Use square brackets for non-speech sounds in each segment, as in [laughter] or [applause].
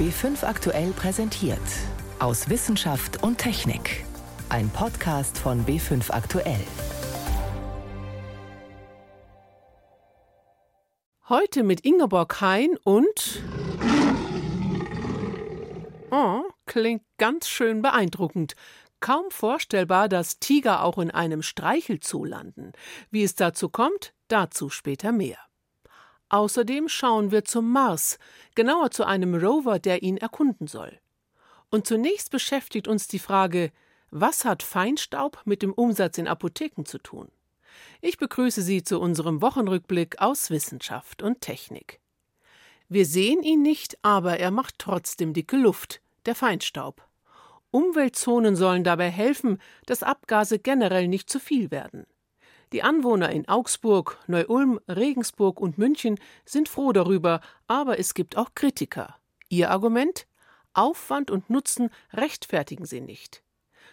B5 aktuell präsentiert. Aus Wissenschaft und Technik. Ein Podcast von B5 aktuell. Heute mit Ingeborg Hein und. Oh, klingt ganz schön beeindruckend. Kaum vorstellbar, dass Tiger auch in einem Streichelzoo landen. Wie es dazu kommt, dazu später mehr. Außerdem schauen wir zum Mars, genauer zu einem Rover, der ihn erkunden soll. Und zunächst beschäftigt uns die Frage, was hat Feinstaub mit dem Umsatz in Apotheken zu tun? Ich begrüße Sie zu unserem Wochenrückblick aus Wissenschaft und Technik. Wir sehen ihn nicht, aber er macht trotzdem dicke Luft, der Feinstaub. Umweltzonen sollen dabei helfen, dass Abgase generell nicht zu viel werden. Die Anwohner in Augsburg, Neu-Ulm, Regensburg und München sind froh darüber, aber es gibt auch Kritiker. Ihr Argument? Aufwand und Nutzen rechtfertigen sie nicht.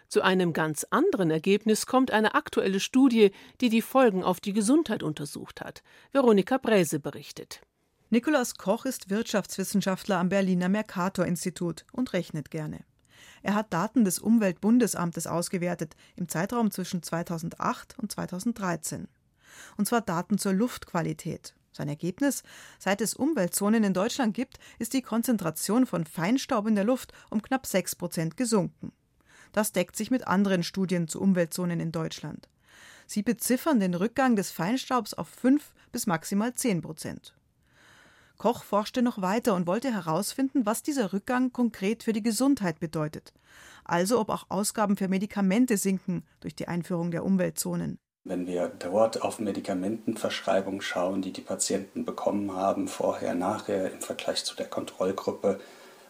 Zu einem ganz anderen Ergebnis kommt eine aktuelle Studie, die die Folgen auf die Gesundheit untersucht hat. Veronika Bräse berichtet. Nikolaus Koch ist Wirtschaftswissenschaftler am Berliner Mercator Institut und rechnet gerne. Er hat Daten des Umweltbundesamtes ausgewertet im Zeitraum zwischen 2008 und 2013. Und zwar Daten zur Luftqualität. Sein Ergebnis: Seit es Umweltzonen in Deutschland gibt, ist die Konzentration von Feinstaub in der Luft um knapp 6 Prozent gesunken. Das deckt sich mit anderen Studien zu Umweltzonen in Deutschland. Sie beziffern den Rückgang des Feinstaubs auf 5 bis maximal 10 Prozent. Koch forschte noch weiter und wollte herausfinden, was dieser Rückgang konkret für die Gesundheit bedeutet. Also ob auch Ausgaben für Medikamente sinken durch die Einführung der Umweltzonen. Wenn wir dort auf Medikamentenverschreibungen schauen, die die Patienten bekommen haben, vorher, nachher im Vergleich zu der Kontrollgruppe,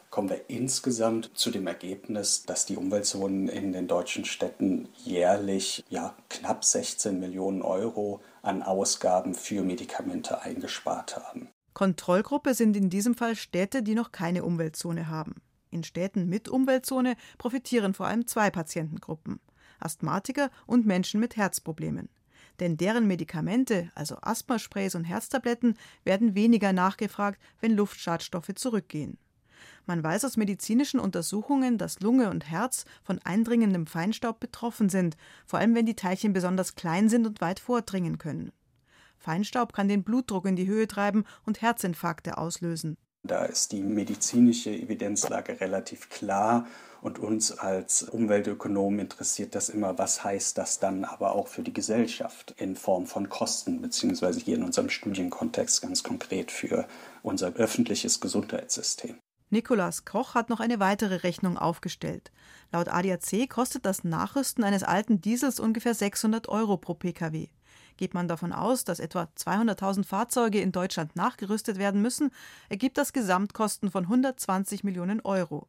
kommen wir insgesamt zu dem Ergebnis, dass die Umweltzonen in den deutschen Städten jährlich ja, knapp 16 Millionen Euro an Ausgaben für Medikamente eingespart haben. Kontrollgruppe sind in diesem Fall Städte, die noch keine Umweltzone haben. In Städten mit Umweltzone profitieren vor allem zwei Patientengruppen Asthmatiker und Menschen mit Herzproblemen. Denn deren Medikamente, also Asthmasprays und Herztabletten, werden weniger nachgefragt, wenn Luftschadstoffe zurückgehen. Man weiß aus medizinischen Untersuchungen, dass Lunge und Herz von eindringendem Feinstaub betroffen sind, vor allem wenn die Teilchen besonders klein sind und weit vordringen können. Feinstaub kann den Blutdruck in die Höhe treiben und Herzinfarkte auslösen. Da ist die medizinische Evidenzlage relativ klar und uns als Umweltökonomen interessiert das immer, was heißt das dann aber auch für die Gesellschaft in Form von Kosten, beziehungsweise hier in unserem Studienkontext ganz konkret für unser öffentliches Gesundheitssystem. Nikolaus Koch hat noch eine weitere Rechnung aufgestellt. Laut ADAC kostet das Nachrüsten eines alten Diesels ungefähr 600 Euro pro Pkw. Geht man davon aus, dass etwa 200.000 Fahrzeuge in Deutschland nachgerüstet werden müssen, ergibt das Gesamtkosten von 120 Millionen Euro.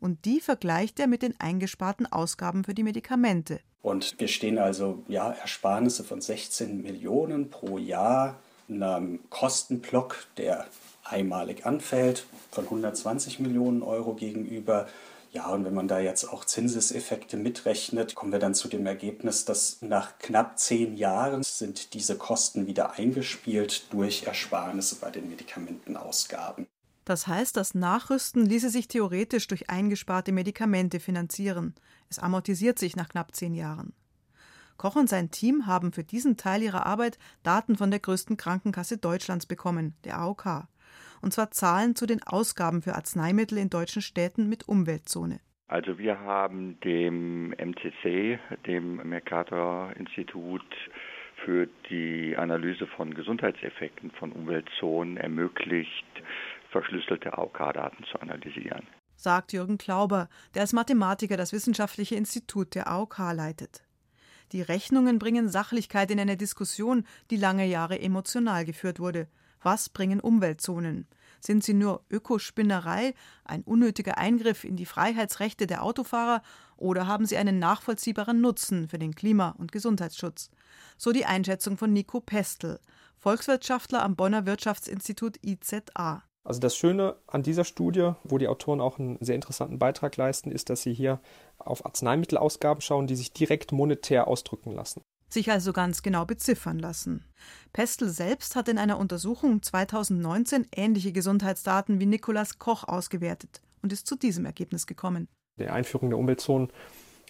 Und die vergleicht er mit den eingesparten Ausgaben für die Medikamente. Und wir stehen also ja Ersparnisse von 16 Millionen pro Jahr, einem Kostenblock, der einmalig anfällt, von 120 Millionen Euro gegenüber ja, und wenn man da jetzt auch Zinseseffekte mitrechnet, kommen wir dann zu dem Ergebnis, dass nach knapp zehn Jahren sind diese Kosten wieder eingespielt durch Ersparnisse bei den Medikamentenausgaben. Das heißt, das Nachrüsten ließe sich theoretisch durch eingesparte Medikamente finanzieren. Es amortisiert sich nach knapp zehn Jahren. Koch und sein Team haben für diesen Teil ihrer Arbeit Daten von der größten Krankenkasse Deutschlands bekommen, der AOK und zwar Zahlen zu den Ausgaben für Arzneimittel in deutschen Städten mit Umweltzone. Also wir haben dem MCC, dem Mercator-Institut, für die Analyse von Gesundheitseffekten von Umweltzonen ermöglicht, verschlüsselte AOK-Daten zu analysieren. Sagt Jürgen Klauber, der als Mathematiker das wissenschaftliche Institut der AOK leitet. Die Rechnungen bringen Sachlichkeit in eine Diskussion, die lange Jahre emotional geführt wurde. Was bringen Umweltzonen? Sind sie nur Ökospinnerei, ein unnötiger Eingriff in die Freiheitsrechte der Autofahrer oder haben sie einen nachvollziehbaren Nutzen für den Klima- und Gesundheitsschutz? So die Einschätzung von Nico Pestel, Volkswirtschaftler am Bonner Wirtschaftsinstitut IZA. Also das Schöne an dieser Studie, wo die Autoren auch einen sehr interessanten Beitrag leisten, ist, dass sie hier auf Arzneimittelausgaben schauen, die sich direkt monetär ausdrücken lassen. Sich also ganz genau beziffern lassen. Pestel selbst hat in einer Untersuchung 2019 ähnliche Gesundheitsdaten wie Nikolaus Koch ausgewertet und ist zu diesem Ergebnis gekommen. Die Einführung der Umweltzonen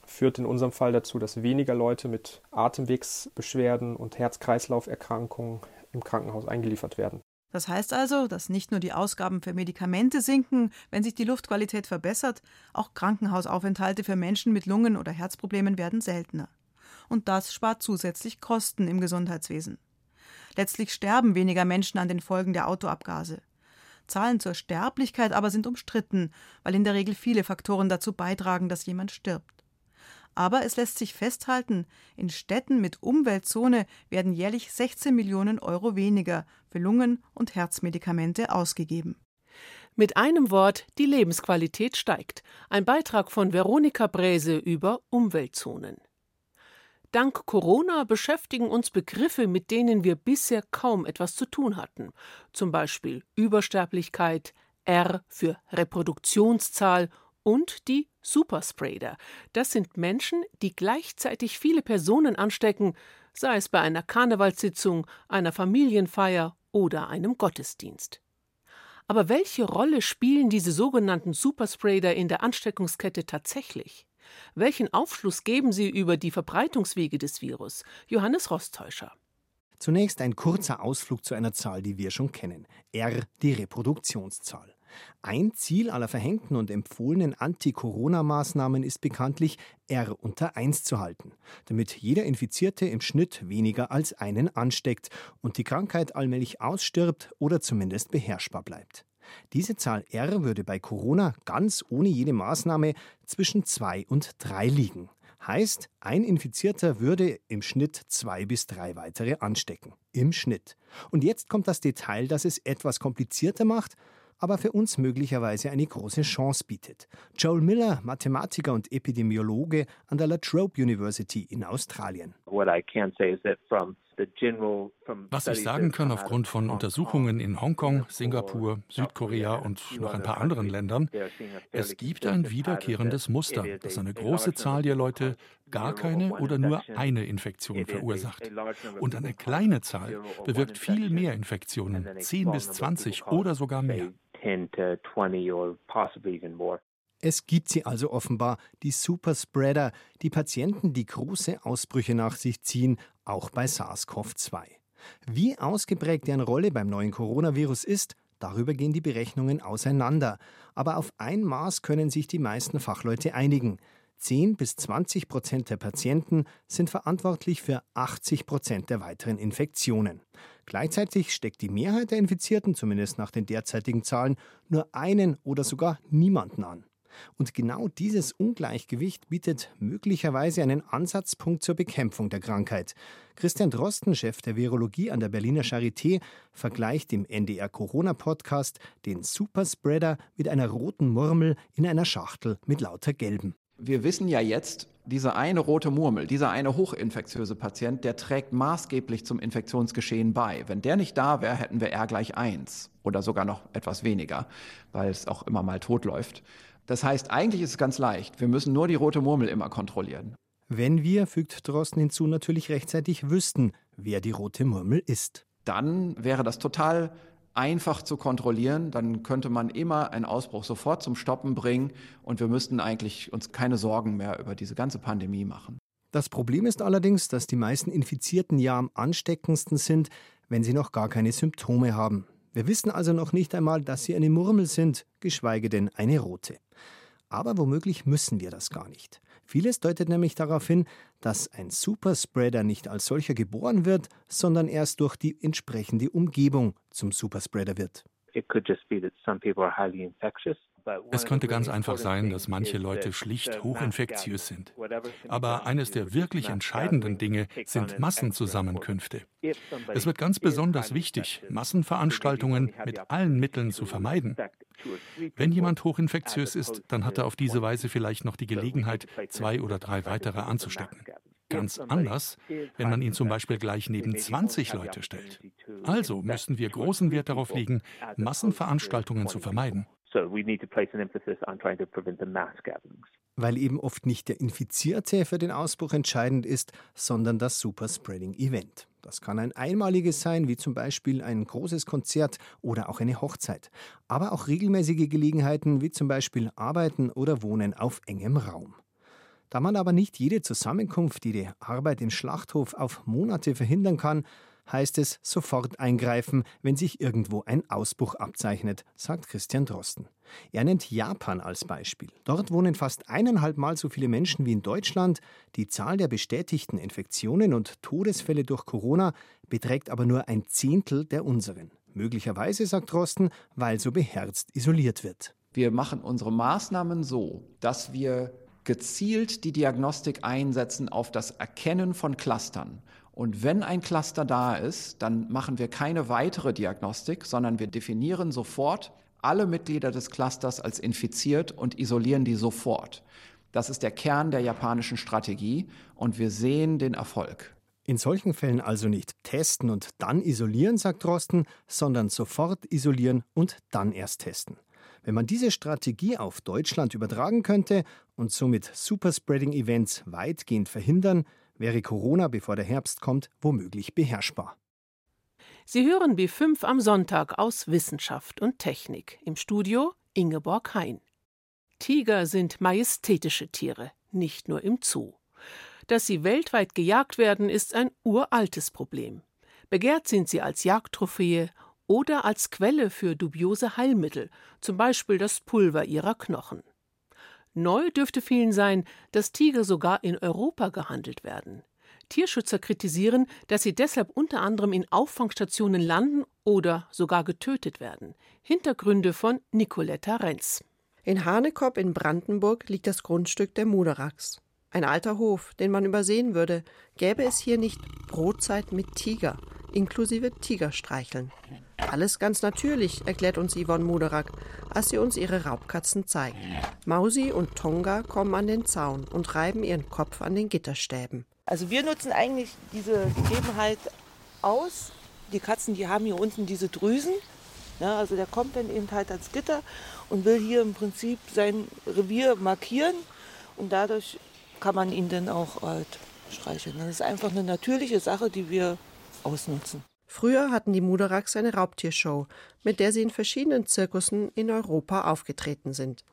führt in unserem Fall dazu, dass weniger Leute mit Atemwegsbeschwerden und Herz-Kreislauf-Erkrankungen im Krankenhaus eingeliefert werden. Das heißt also, dass nicht nur die Ausgaben für Medikamente sinken, wenn sich die Luftqualität verbessert, auch Krankenhausaufenthalte für Menschen mit Lungen- oder Herzproblemen werden seltener. Und das spart zusätzlich Kosten im Gesundheitswesen. Letztlich sterben weniger Menschen an den Folgen der Autoabgase. Zahlen zur Sterblichkeit aber sind umstritten, weil in der Regel viele Faktoren dazu beitragen, dass jemand stirbt. Aber es lässt sich festhalten, in Städten mit Umweltzone werden jährlich 16 Millionen Euro weniger für Lungen- und Herzmedikamente ausgegeben. Mit einem Wort, die Lebensqualität steigt. Ein Beitrag von Veronika Bräse über Umweltzonen. Dank Corona beschäftigen uns Begriffe, mit denen wir bisher kaum etwas zu tun hatten. Zum Beispiel Übersterblichkeit, R für Reproduktionszahl und die Superspreader. Das sind Menschen, die gleichzeitig viele Personen anstecken, sei es bei einer Karnevalssitzung, einer Familienfeier oder einem Gottesdienst. Aber welche Rolle spielen diese sogenannten Superspreader in der Ansteckungskette tatsächlich? Welchen Aufschluss geben sie über die Verbreitungswege des Virus? Johannes Rostäuscher. Zunächst ein kurzer Ausflug zu einer Zahl, die wir schon kennen. R, die Reproduktionszahl. Ein Ziel aller verhängten und empfohlenen Anti-Corona-Maßnahmen ist bekanntlich, R unter 1 zu halten, damit jeder Infizierte im Schnitt weniger als einen ansteckt und die Krankheit allmählich ausstirbt oder zumindest beherrschbar bleibt. Diese Zahl R würde bei Corona ganz ohne jede Maßnahme zwischen 2 und 3 liegen. Heißt, ein Infizierter würde im Schnitt zwei bis drei weitere anstecken. Im Schnitt. Und jetzt kommt das Detail, das es etwas komplizierter macht, aber für uns möglicherweise eine große Chance bietet. Joel Miller, Mathematiker und Epidemiologe an der La Trobe University in Australien. Was ich sagen kann aufgrund von Untersuchungen in Hongkong, Singapur, Südkorea und noch ein paar anderen Ländern, es gibt ein wiederkehrendes Muster, dass eine große Zahl der Leute gar keine oder nur eine Infektion verursacht. Und eine kleine Zahl bewirkt viel mehr Infektionen, 10 bis 20 oder sogar mehr. 10 to 20 or possibly even more. Es gibt sie also offenbar, die Superspreader, die Patienten, die große Ausbrüche nach sich ziehen, auch bei SARS-CoV-2. Wie ausgeprägt deren Rolle beim neuen Coronavirus ist, darüber gehen die Berechnungen auseinander. Aber auf ein Maß können sich die meisten Fachleute einigen. 10 bis 20 Prozent der Patienten sind verantwortlich für 80 Prozent der weiteren Infektionen. Gleichzeitig steckt die Mehrheit der Infizierten, zumindest nach den derzeitigen Zahlen, nur einen oder sogar niemanden an. Und genau dieses Ungleichgewicht bietet möglicherweise einen Ansatzpunkt zur Bekämpfung der Krankheit. Christian Drosten, Chef der Virologie an der Berliner Charité, vergleicht im NDR Corona Podcast den Superspreader mit einer roten Murmel in einer Schachtel mit lauter gelben wir wissen ja jetzt, diese eine rote Murmel, dieser eine hochinfektiöse Patient, der trägt maßgeblich zum Infektionsgeschehen bei. Wenn der nicht da wäre, hätten wir R gleich 1 oder sogar noch etwas weniger, weil es auch immer mal tot läuft. Das heißt, eigentlich ist es ganz leicht. Wir müssen nur die rote Murmel immer kontrollieren. Wenn wir, fügt Drosten hinzu, natürlich rechtzeitig wüssten, wer die rote Murmel ist. Dann wäre das total einfach zu kontrollieren, dann könnte man immer einen Ausbruch sofort zum Stoppen bringen und wir müssten eigentlich uns keine Sorgen mehr über diese ganze Pandemie machen. Das Problem ist allerdings, dass die meisten Infizierten ja am ansteckendsten sind, wenn sie noch gar keine Symptome haben. Wir wissen also noch nicht einmal, dass sie eine Murmel sind, geschweige denn eine rote. Aber womöglich müssen wir das gar nicht. Vieles deutet nämlich darauf hin, dass ein Superspreader nicht als solcher geboren wird, sondern erst durch die entsprechende Umgebung zum Superspreader wird. It could just be that some people are highly infectious es könnte ganz einfach sein, dass manche Leute schlicht hochinfektiös sind. Aber eines der wirklich entscheidenden Dinge sind Massenzusammenkünfte. Es wird ganz besonders wichtig, Massenveranstaltungen mit allen Mitteln zu vermeiden. Wenn jemand hochinfektiös ist, dann hat er auf diese Weise vielleicht noch die Gelegenheit, zwei oder drei weitere anzustecken. Ganz anders, wenn man ihn zum Beispiel gleich neben 20 Leute stellt. Also müssen wir großen Wert darauf legen, Massenveranstaltungen zu vermeiden. So we need to place an emphasis on trying to prevent the mass gatherings. weil eben oft nicht der Infizierte für den Ausbruch entscheidend ist, sondern das Superspreading-Event. Das kann ein einmaliges sein, wie zum Beispiel ein großes Konzert oder auch eine Hochzeit. Aber auch regelmäßige Gelegenheiten, wie zum Beispiel Arbeiten oder Wohnen auf engem Raum. Da man aber nicht jede Zusammenkunft, die Arbeit im Schlachthof auf Monate verhindern kann, heißt es sofort eingreifen, wenn sich irgendwo ein Ausbruch abzeichnet, sagt Christian Drosten. Er nennt Japan als Beispiel. Dort wohnen fast eineinhalb Mal so viele Menschen wie in Deutschland. Die Zahl der bestätigten Infektionen und Todesfälle durch Corona beträgt aber nur ein Zehntel der unseren. Möglicherweise, sagt Drosten, weil so beherzt isoliert wird. Wir machen unsere Maßnahmen so, dass wir gezielt die Diagnostik einsetzen auf das Erkennen von Clustern. Und wenn ein Cluster da ist, dann machen wir keine weitere Diagnostik, sondern wir definieren sofort alle Mitglieder des Clusters als infiziert und isolieren die sofort. Das ist der Kern der japanischen Strategie und wir sehen den Erfolg. In solchen Fällen also nicht testen und dann isolieren, sagt Drosten, sondern sofort isolieren und dann erst testen. Wenn man diese Strategie auf Deutschland übertragen könnte und somit Superspreading-Events weitgehend verhindern, wäre Corona, bevor der Herbst kommt, womöglich beherrschbar. Sie hören B5 am Sonntag aus Wissenschaft und Technik. Im Studio Ingeborg Hein. Tiger sind majestätische Tiere, nicht nur im Zoo. Dass sie weltweit gejagt werden, ist ein uraltes Problem. Begehrt sind sie als Jagdtrophäe oder als Quelle für dubiose Heilmittel, zum Beispiel das Pulver ihrer Knochen. Neu dürfte vielen sein, dass Tiger sogar in Europa gehandelt werden. Tierschützer kritisieren, dass sie deshalb unter anderem in Auffangstationen landen oder sogar getötet werden. Hintergründe von Nicoletta Renz. In Hanekop in Brandenburg liegt das Grundstück der Muderachs. Ein alter Hof, den man übersehen würde, gäbe es hier nicht Brotzeit mit Tiger, inklusive Tigerstreicheln. Alles ganz natürlich, erklärt uns Yvonne Muderak, als sie uns ihre Raubkatzen zeigt. Mausi und Tonga kommen an den Zaun und reiben ihren Kopf an den Gitterstäben. Also wir nutzen eigentlich diese Gegebenheit aus. Die Katzen, die haben hier unten diese Drüsen. Ja, also der kommt dann eben halt ans Gitter und will hier im Prinzip sein Revier markieren und dadurch kann man ihn dann auch halt streicheln. Das ist einfach eine natürliche Sache, die wir ausnutzen. Früher hatten die Muderachs eine Raubtiershow, mit der sie in verschiedenen Zirkussen in Europa aufgetreten sind.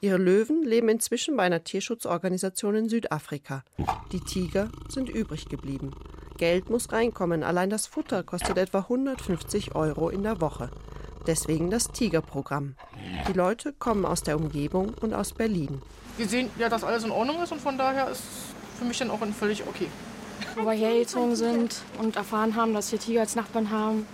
Ihre Löwen leben inzwischen bei einer Tierschutzorganisation in Südafrika. Die Tiger sind übrig geblieben. Geld muss reinkommen, allein das Futter kostet etwa 150 Euro in der Woche. Deswegen das Tigerprogramm. Die Leute kommen aus der Umgebung und aus Berlin. Wir sehen ja, dass alles in Ordnung ist und von daher ist für mich dann auch völlig okay wo wir hergezogen sind und erfahren haben, dass wir Tiger als Nachbarn haben.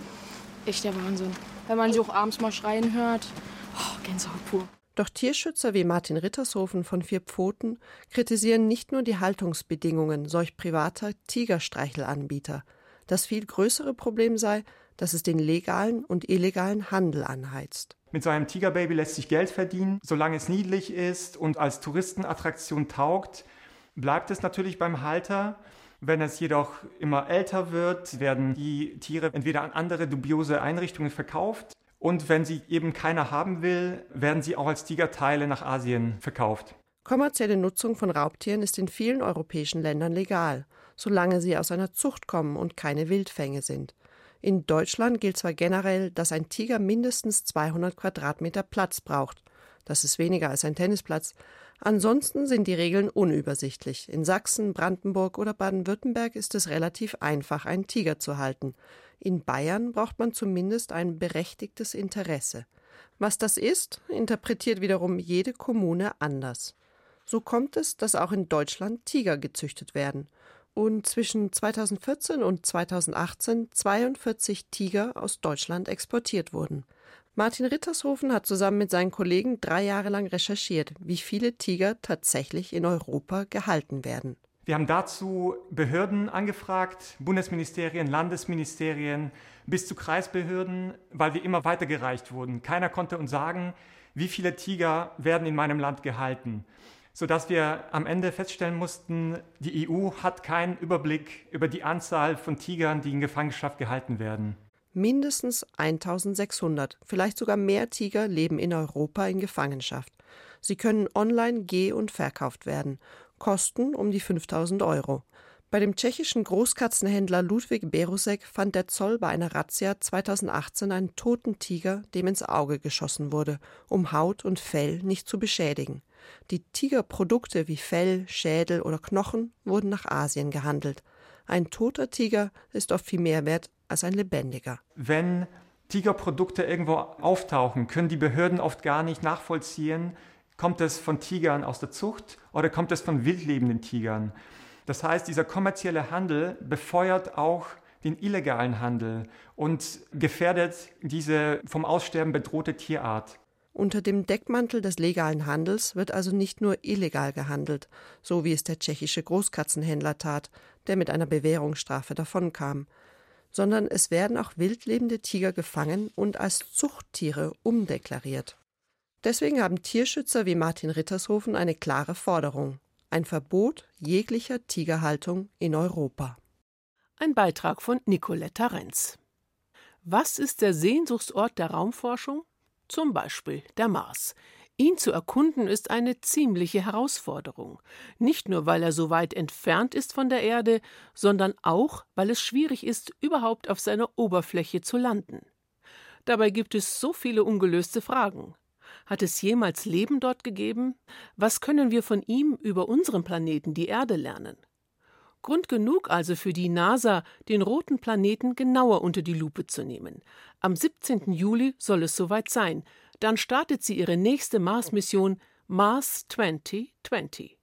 Echt der Wahnsinn. Wenn man sie auch abends mal schreien hört, oh, Gänsehaut pur. Doch Tierschützer wie Martin Rittershofen von Vier Pfoten kritisieren nicht nur die Haltungsbedingungen solch privater Tigerstreichelanbieter. Das viel größere Problem sei, dass es den legalen und illegalen Handel anheizt. Mit so einem Tigerbaby lässt sich Geld verdienen. Solange es niedlich ist und als Touristenattraktion taugt, bleibt es natürlich beim Halter. Wenn es jedoch immer älter wird, werden die Tiere entweder an andere dubiose Einrichtungen verkauft und wenn sie eben keiner haben will, werden sie auch als Tigerteile nach Asien verkauft. Kommerzielle Nutzung von Raubtieren ist in vielen europäischen Ländern legal, solange sie aus einer Zucht kommen und keine Wildfänge sind. In Deutschland gilt zwar generell, dass ein Tiger mindestens 200 Quadratmeter Platz braucht. Das ist weniger als ein Tennisplatz, Ansonsten sind die Regeln unübersichtlich. In Sachsen, Brandenburg oder Baden-Württemberg ist es relativ einfach, einen Tiger zu halten. In Bayern braucht man zumindest ein berechtigtes Interesse. Was das ist, interpretiert wiederum jede Kommune anders. So kommt es, dass auch in Deutschland Tiger gezüchtet werden und zwischen 2014 und 2018 42 Tiger aus Deutschland exportiert wurden. Martin Rittershofen hat zusammen mit seinen Kollegen drei Jahre lang recherchiert, wie viele Tiger tatsächlich in Europa gehalten werden. Wir haben dazu Behörden angefragt, Bundesministerien, Landesministerien bis zu Kreisbehörden, weil wir immer weitergereicht wurden. Keiner konnte uns sagen, wie viele Tiger werden in meinem Land gehalten, sodass wir am Ende feststellen mussten, die EU hat keinen Überblick über die Anzahl von Tigern, die in Gefangenschaft gehalten werden. Mindestens 1600, vielleicht sogar mehr Tiger leben in Europa in Gefangenschaft. Sie können online geh- und verkauft werden, kosten um die 5000 Euro. Bei dem tschechischen Großkatzenhändler Ludwig Berusek fand der Zoll bei einer Razzia 2018 einen toten Tiger, dem ins Auge geschossen wurde, um Haut und Fell nicht zu beschädigen. Die Tigerprodukte wie Fell, Schädel oder Knochen wurden nach Asien gehandelt. Ein toter Tiger ist oft viel mehr wert als ein lebendiger. Wenn Tigerprodukte irgendwo auftauchen, können die Behörden oft gar nicht nachvollziehen, kommt es von Tigern aus der Zucht oder kommt es von wildlebenden Tigern. Das heißt, dieser kommerzielle Handel befeuert auch den illegalen Handel und gefährdet diese vom Aussterben bedrohte Tierart. Unter dem Deckmantel des legalen Handels wird also nicht nur illegal gehandelt, so wie es der tschechische Großkatzenhändler tat, der mit einer Bewährungsstrafe davonkam, sondern es werden auch wildlebende Tiger gefangen und als Zuchttiere umdeklariert. Deswegen haben Tierschützer wie Martin Rittershofen eine klare Forderung ein Verbot jeglicher Tigerhaltung in Europa. Ein Beitrag von Nicoletta Renz. Was ist der Sehnsuchtsort der Raumforschung? Zum Beispiel der Mars. Ihn zu erkunden ist eine ziemliche Herausforderung. Nicht nur, weil er so weit entfernt ist von der Erde, sondern auch, weil es schwierig ist, überhaupt auf seiner Oberfläche zu landen. Dabei gibt es so viele ungelöste Fragen. Hat es jemals Leben dort gegeben? Was können wir von ihm über unseren Planeten, die Erde, lernen? Grund genug also für die NASA, den roten Planeten genauer unter die Lupe zu nehmen. Am 17. Juli soll es soweit sein. Dann startet sie ihre nächste Mars-Mission Mars 2020.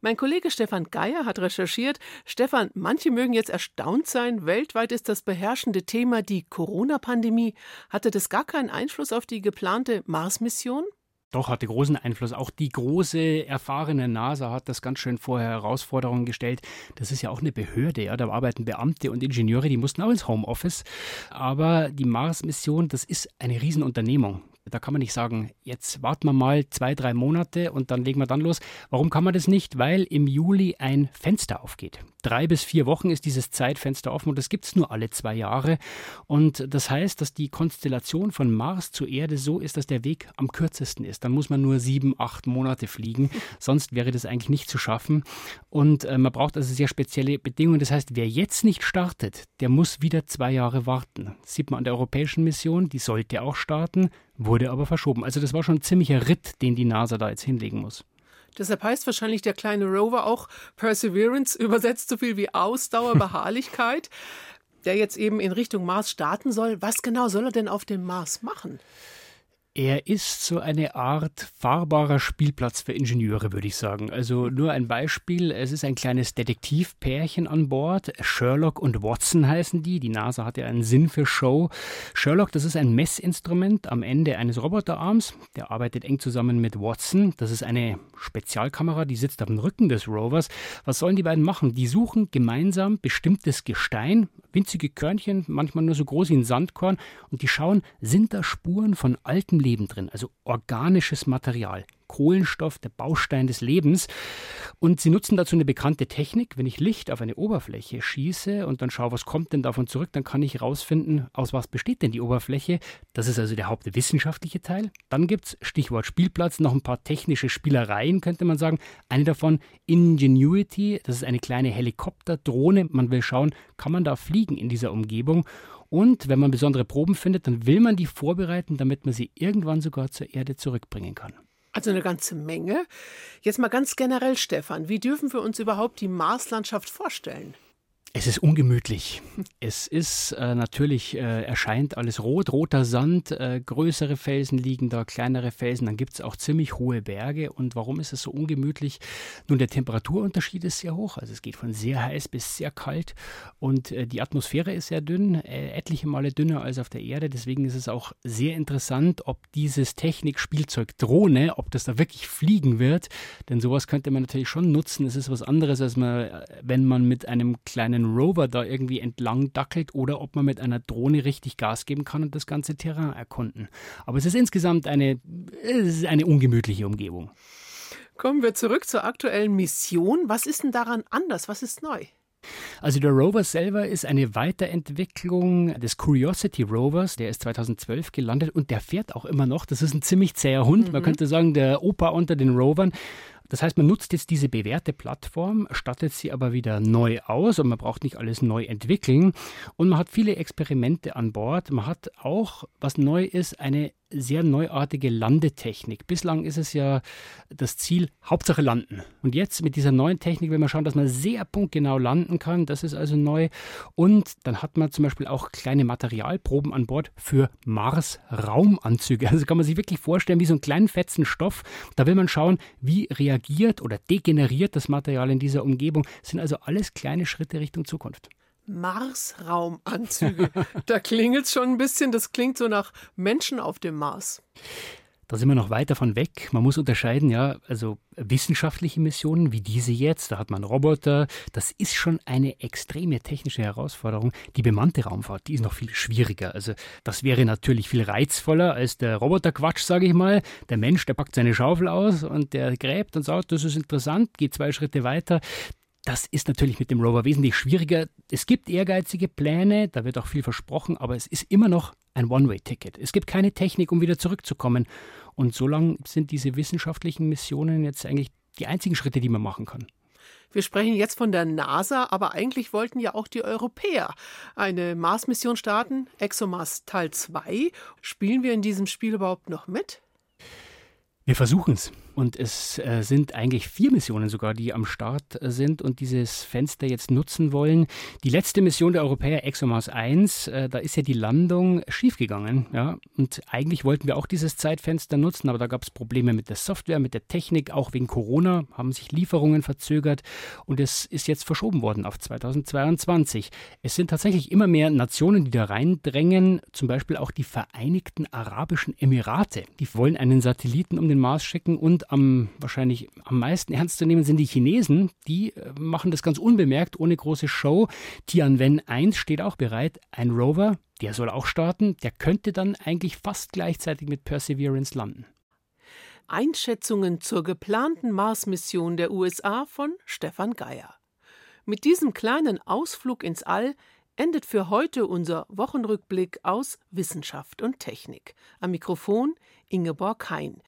Mein Kollege Stefan Geier hat recherchiert. Stefan, manche mögen jetzt erstaunt sein. Weltweit ist das beherrschende Thema die Corona-Pandemie. Hatte das gar keinen Einfluss auf die geplante Mars-Mission? Doch, hatte großen Einfluss. Auch die große, erfahrene NASA hat das ganz schön vor Herausforderungen gestellt. Das ist ja auch eine Behörde, ja. Da arbeiten Beamte und Ingenieure, die mussten auch ins Homeoffice. Aber die Mars-Mission, das ist eine Riesenunternehmung. Da kann man nicht sagen, jetzt warten wir mal zwei, drei Monate und dann legen wir dann los. Warum kann man das nicht? Weil im Juli ein Fenster aufgeht. Drei bis vier Wochen ist dieses Zeitfenster offen und das gibt es nur alle zwei Jahre. Und das heißt, dass die Konstellation von Mars zur Erde so ist, dass der Weg am kürzesten ist. Dann muss man nur sieben, acht Monate fliegen. [laughs] Sonst wäre das eigentlich nicht zu schaffen. Und äh, man braucht also sehr spezielle Bedingungen. Das heißt, wer jetzt nicht startet, der muss wieder zwei Jahre warten. Das sieht man an der europäischen Mission, die sollte auch starten wurde aber verschoben. Also das war schon ein ziemlicher Ritt, den die NASA da jetzt hinlegen muss. Deshalb heißt wahrscheinlich der kleine Rover auch Perseverance, [laughs] übersetzt so viel wie Ausdauer, [laughs] Beharrlichkeit, der jetzt eben in Richtung Mars starten soll. Was genau soll er denn auf dem Mars machen? Er ist so eine Art fahrbarer Spielplatz für Ingenieure, würde ich sagen. Also nur ein Beispiel. Es ist ein kleines Detektivpärchen an Bord. Sherlock und Watson heißen die. Die NASA hat ja einen Sinn für Show. Sherlock, das ist ein Messinstrument am Ende eines Roboterarms. Der arbeitet eng zusammen mit Watson. Das ist eine Spezialkamera, die sitzt auf dem Rücken des Rovers. Was sollen die beiden machen? Die suchen gemeinsam bestimmtes Gestein, winzige Körnchen, manchmal nur so groß wie ein Sandkorn, und die schauen, sind da Spuren von altem Leben drin, also organisches Material. Kohlenstoff, der Baustein des Lebens. Und sie nutzen dazu eine bekannte Technik. Wenn ich Licht auf eine Oberfläche schieße und dann schaue, was kommt denn davon zurück, dann kann ich herausfinden, aus was besteht denn die Oberfläche. Das ist also der hauptwissenschaftliche Teil. Dann gibt es, Stichwort Spielplatz, noch ein paar technische Spielereien, könnte man sagen. Eine davon Ingenuity, das ist eine kleine Helikopterdrohne. Man will schauen, kann man da fliegen in dieser Umgebung. Und wenn man besondere Proben findet, dann will man die vorbereiten, damit man sie irgendwann sogar zur Erde zurückbringen kann. Also eine ganze Menge. Jetzt mal ganz generell, Stefan, wie dürfen wir uns überhaupt die Marslandschaft vorstellen? Es ist ungemütlich. Es ist äh, natürlich, äh, erscheint alles rot, roter Sand, äh, größere Felsen liegen da, kleinere Felsen, dann gibt es auch ziemlich hohe Berge. Und warum ist es so ungemütlich? Nun, der Temperaturunterschied ist sehr hoch, also es geht von sehr heiß bis sehr kalt und äh, die Atmosphäre ist sehr dünn, äh, etliche Male dünner als auf der Erde. Deswegen ist es auch sehr interessant, ob dieses Technikspielzeug Drohne, ob das da wirklich fliegen wird. Denn sowas könnte man natürlich schon nutzen. Es ist was anderes, als man, äh, wenn man mit einem kleinen Rover da irgendwie entlang dackelt oder ob man mit einer Drohne richtig Gas geben kann und das ganze Terrain erkunden. Aber es ist insgesamt eine, es ist eine ungemütliche Umgebung. Kommen wir zurück zur aktuellen Mission. Was ist denn daran anders? Was ist neu? Also der Rover selber ist eine Weiterentwicklung des Curiosity Rovers. Der ist 2012 gelandet und der fährt auch immer noch. Das ist ein ziemlich zäher Hund. Mhm. Man könnte sagen, der Opa unter den Rovern. Das heißt, man nutzt jetzt diese bewährte Plattform, stattet sie aber wieder neu aus und man braucht nicht alles neu entwickeln. Und man hat viele Experimente an Bord. Man hat auch, was neu ist, eine sehr neuartige Landetechnik. Bislang ist es ja das Ziel, Hauptsache landen. Und jetzt mit dieser neuen Technik will man schauen, dass man sehr punktgenau landen kann. Das ist also neu. Und dann hat man zum Beispiel auch kleine Materialproben an Bord für Mars-Raumanzüge. Also kann man sich wirklich vorstellen, wie so einen kleinen fetzen Stoff. Da will man schauen, wie reagiert oder degeneriert das Material in dieser Umgebung. Das sind also alles kleine Schritte Richtung Zukunft. Marsraumanzüge. da klingelt es schon ein bisschen, das klingt so nach Menschen auf dem Mars. Da sind wir noch weit davon weg. Man muss unterscheiden, ja, also wissenschaftliche Missionen wie diese jetzt, da hat man Roboter, das ist schon eine extreme technische Herausforderung. Die bemannte Raumfahrt, die ist noch viel schwieriger. Also das wäre natürlich viel reizvoller als der Roboterquatsch, sage ich mal. Der Mensch, der packt seine Schaufel aus und der gräbt und sagt, das ist interessant, geht zwei Schritte weiter. Das ist natürlich mit dem Rover wesentlich schwieriger. Es gibt ehrgeizige Pläne, da wird auch viel versprochen, aber es ist immer noch ein One-Way-Ticket. Es gibt keine Technik, um wieder zurückzukommen. Und so lang sind diese wissenschaftlichen Missionen jetzt eigentlich die einzigen Schritte, die man machen kann. Wir sprechen jetzt von der NASA, aber eigentlich wollten ja auch die Europäer eine Mars-Mission starten, ExoMars Teil 2. Spielen wir in diesem Spiel überhaupt noch mit? Wir versuchen es. Und es äh, sind eigentlich vier Missionen sogar, die am Start äh, sind und dieses Fenster jetzt nutzen wollen. Die letzte Mission der Europäer, ExoMars 1, äh, da ist ja die Landung schiefgegangen. Ja? Und eigentlich wollten wir auch dieses Zeitfenster nutzen, aber da gab es Probleme mit der Software, mit der Technik, auch wegen Corona haben sich Lieferungen verzögert und es ist jetzt verschoben worden auf 2022. Es sind tatsächlich immer mehr Nationen, die da reindrängen, zum Beispiel auch die Vereinigten Arabischen Emirate. Die wollen einen Satelliten um den Mars schicken und am wahrscheinlich am meisten ernst zu nehmen sind die Chinesen. Die äh, machen das ganz unbemerkt, ohne große Show. Tianwen 1 steht auch bereit. Ein Rover, der soll auch starten. Der könnte dann eigentlich fast gleichzeitig mit Perseverance landen. Einschätzungen zur geplanten Mars-Mission der USA von Stefan Geier. Mit diesem kleinen Ausflug ins All endet für heute unser Wochenrückblick aus Wissenschaft und Technik. Am Mikrofon Ingeborg Hein.